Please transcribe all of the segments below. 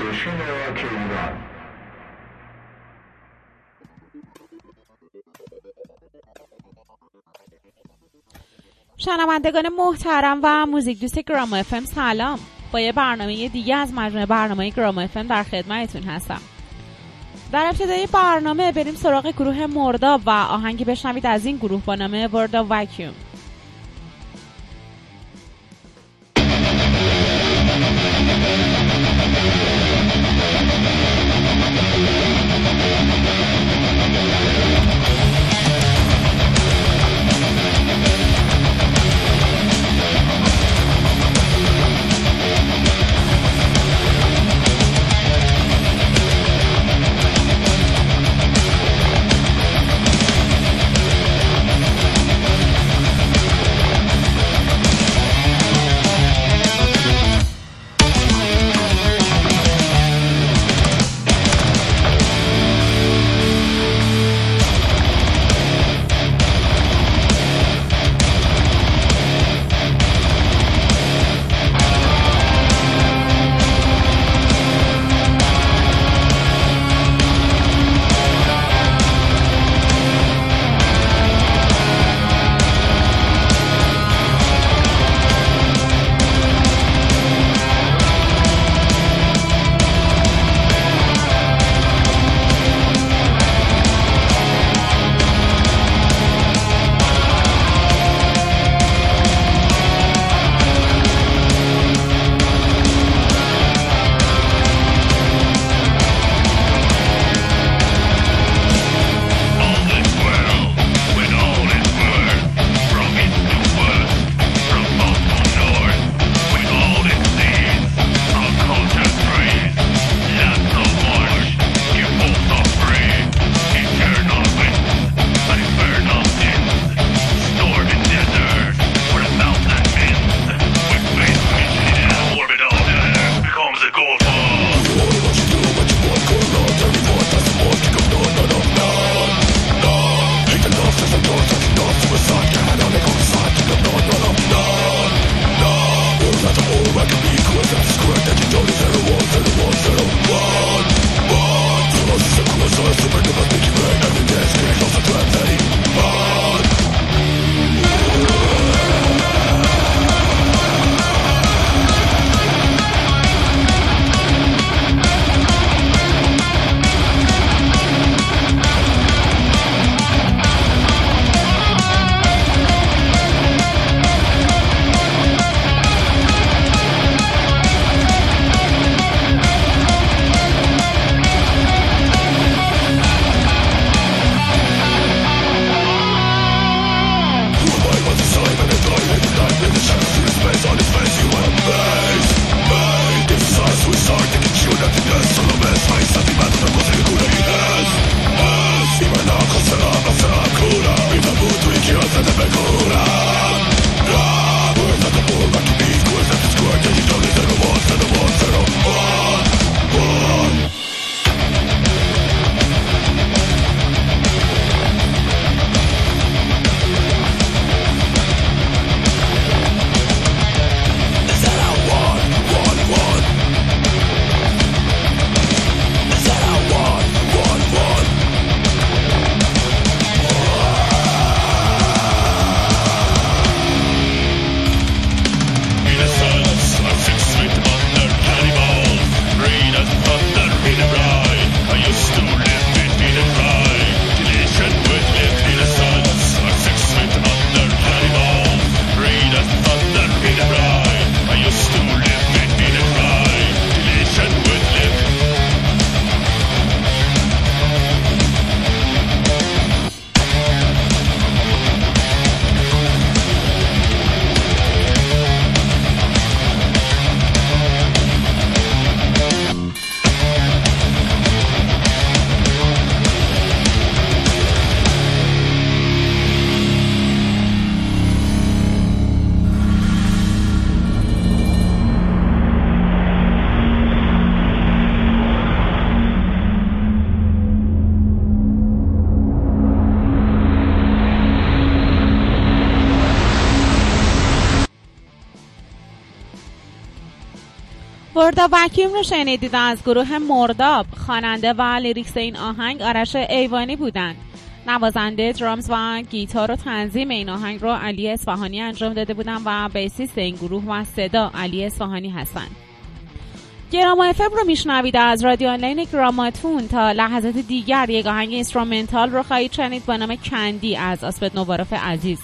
استیشن راک ایران شنوندگان محترم و موزیک دوست گرام افم سلام. با یه برنامه دیگه از مجموعه برنامه گرام افم در خدمتتون هستم. در ابتدای برنامه بریم سراغ گروه مرداب و آهنگی بشنوید از این گروه با نام ورد وکیوم وردا وکیوم رو شنیدید از گروه مرداب. خواننده و lyrics این آهنگ آرش ایوانی بودند. نوازنده drums و گیتار و تنظیم این آهنگ رو علی اصفهانی انجام داده بودن و bassist این گروه و صدا علی اصفهانی هستند. گراما FM رو میشنوید از رادیو آنلاین گراماتون تا لحظات دیگر یک آهنگ instrumental رو خواهید شنید با نام کندی از آسپت نوبارف عزیز.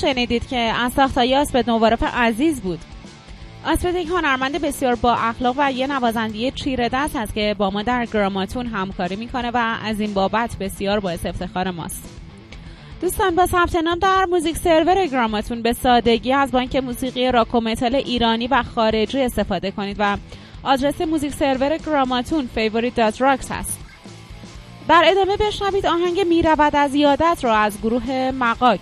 شنیدید که از ساختای آسپد نوارف عزیز بود. آسپد یک هنرمند بسیار با اخلاق و یه نوازنده چیره دست هست که با ما در گراماتون همکاری می‌کنه و از این بابت بسیار باعث افتخار ماست. دوستان با ثبت نام در music server گراماتون به سادگی از بانک موسیقی راک و متال ایرانی و خارجی استفاده کنید و آدرس music server گراماتون راکس هست در ادامه بشنوید آهنگ می‌رود از یادت را از گروه مقاک.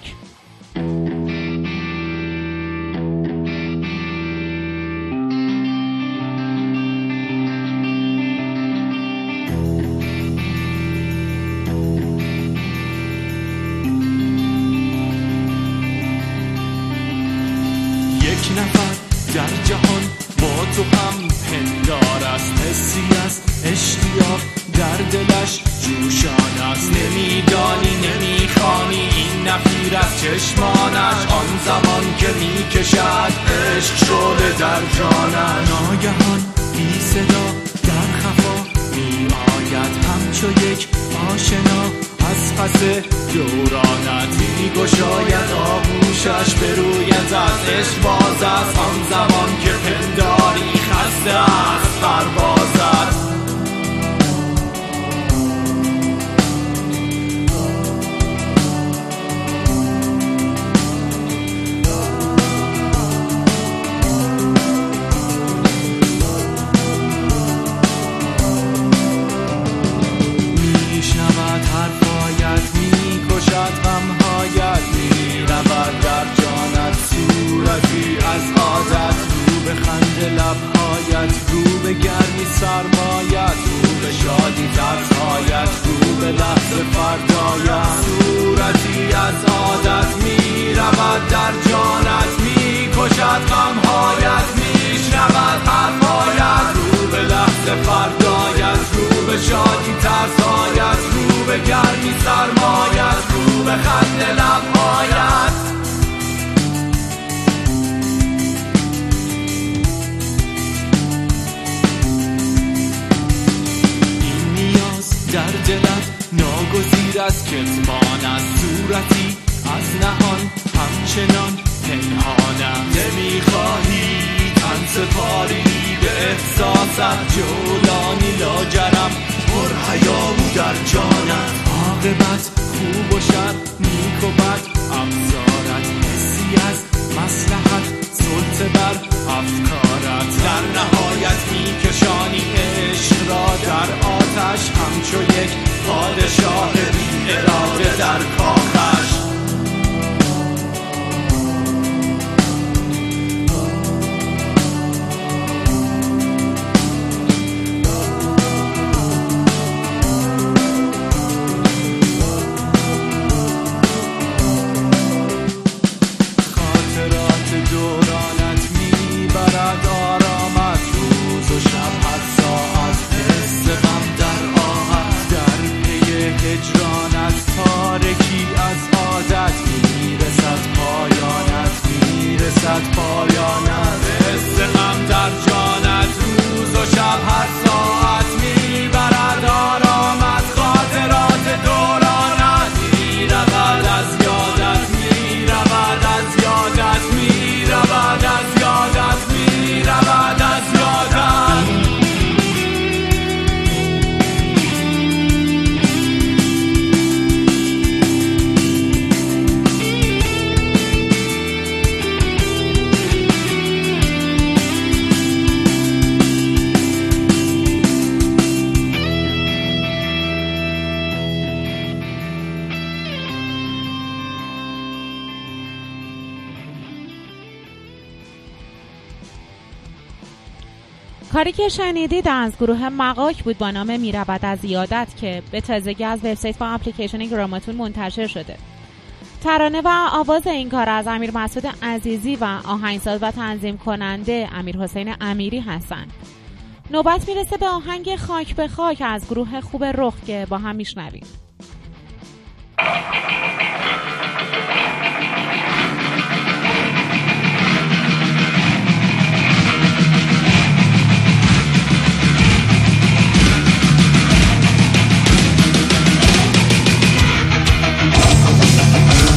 سرمایت رو به شادی ترسهایت رو به لحظه فردایت. صورتی از عادت می رود در جانت می کشد غمهایت می شنود حرفهایت رو به لحظه فردایت رو به شادی ترسهایت رو به گرمی سرمایت رو به خط لبهایت. بود از کتمان از صورتی از نهان همچنان پنهانم. نمی‌خواهی تن سپاری به احساست جولانی لاجرم. پر حیامو در جانم. عاقبت خوب و شد نیک و بد افزارت حسی از مسلحت سلطه بر افکارت. در نهایت میکشانی عشق را در آتش همچو یک پادشاه بی اراده در کاخش کاری که شنیدید از گروه مقاک بود با نام می‌رود از یادت که به تازگی از وبسایت و اپلیکیشن گراماتون منتشر شده. ترانه و آواز این کار از امیر مسعود عزیزی و آهنگساز و تنظیم کننده امیر حسین امیری هستند. نوبت می‌رسه به آهنگ خاک به خاک از گروه خوب رخ که با هم میشنویم.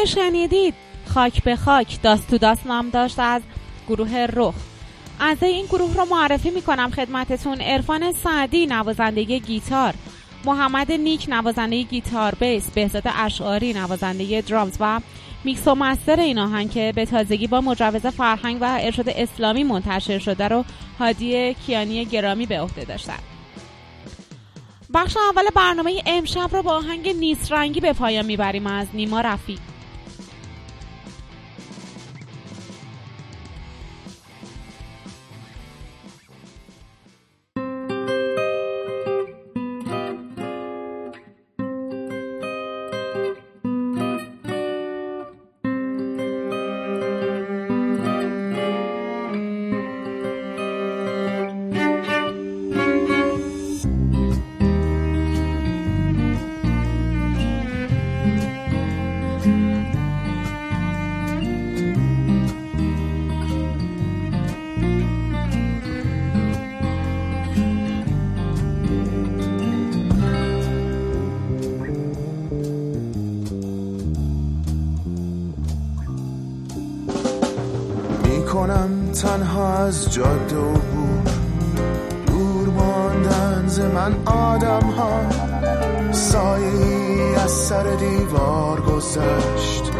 که شنیدید. خاک به خاک داست تو داست نام داشت از گروه رخ. از این گروه رو معرفی می‌کنم خدمتتون. عرفان سعدی نوازنده گیتار. محمد نیک نوازنده گیتار بیس. بهزاد اشعاری نوازنده درامز و میکس و مستر این آهنگ که به تازگی با مجوز فرهنگ و ارشاد اسلامی منتشر شده رو هادی کیانی گرامی به عهده داشتن. بخش اول برنامه امشب رو با آهنگ نیست رنگی به پایان می‌بریم از نیما رفیق. از جاده و بود دور ماندن ز من آدم ها سایه از سر دیوار گذشت.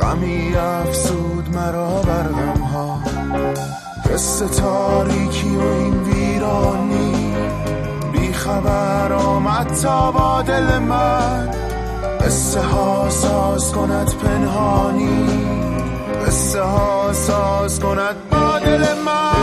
غمی افسود مرا بر ها قصه تاریکی و این ویرانی بی خبر آمد تا با دل من. قصه ها ساز کند پنهانی. قصه ها ساز کند با دل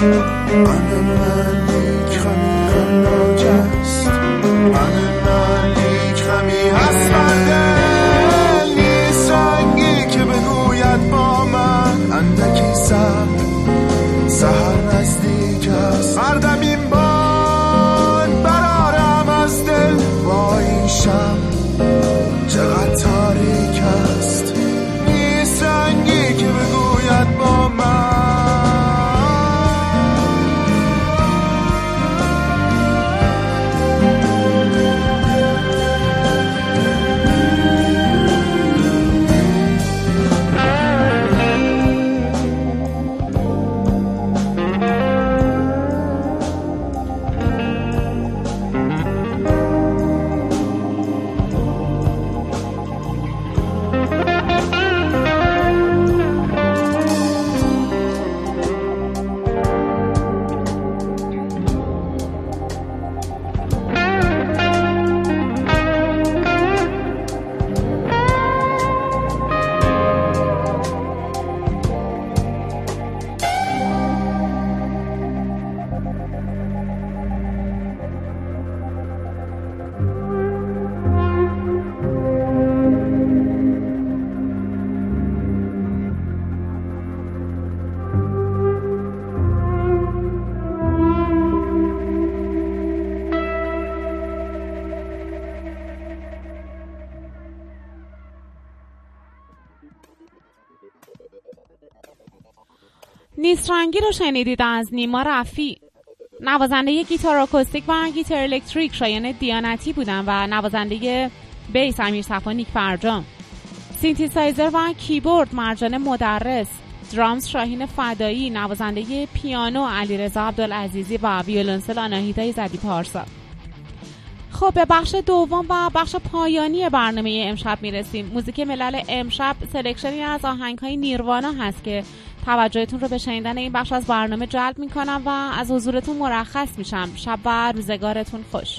غم من یک غمی غمناک است غم من یک غمی هست برده نیست که بگوید با من اندکی سر رنگی رو شنیدید از نیما رفی نوازنده گیتار آکوستیک و گیتار الکتریک شایان دیانتی بودن و نوازنده bass امیر صفانیک فرجام سینتیسایزر و کیبورد مرجان مدرس. drums شاهین فدایی نوازنده پیانو علیرضا عبدالعزیزی و ویولنسل آناهیتا ایزدی پارسا. خب به بخش دوم و بخش پایانی برنامه امشب می‌رسیم. موزیک ملل امشب selection ی از آهنگ های نیروانا هست که توجهتون رو به شنیدن این بخش از برنامه جلب می‌کنم و از حضورتون مرخص میشم. شب و روزگارتون خوش.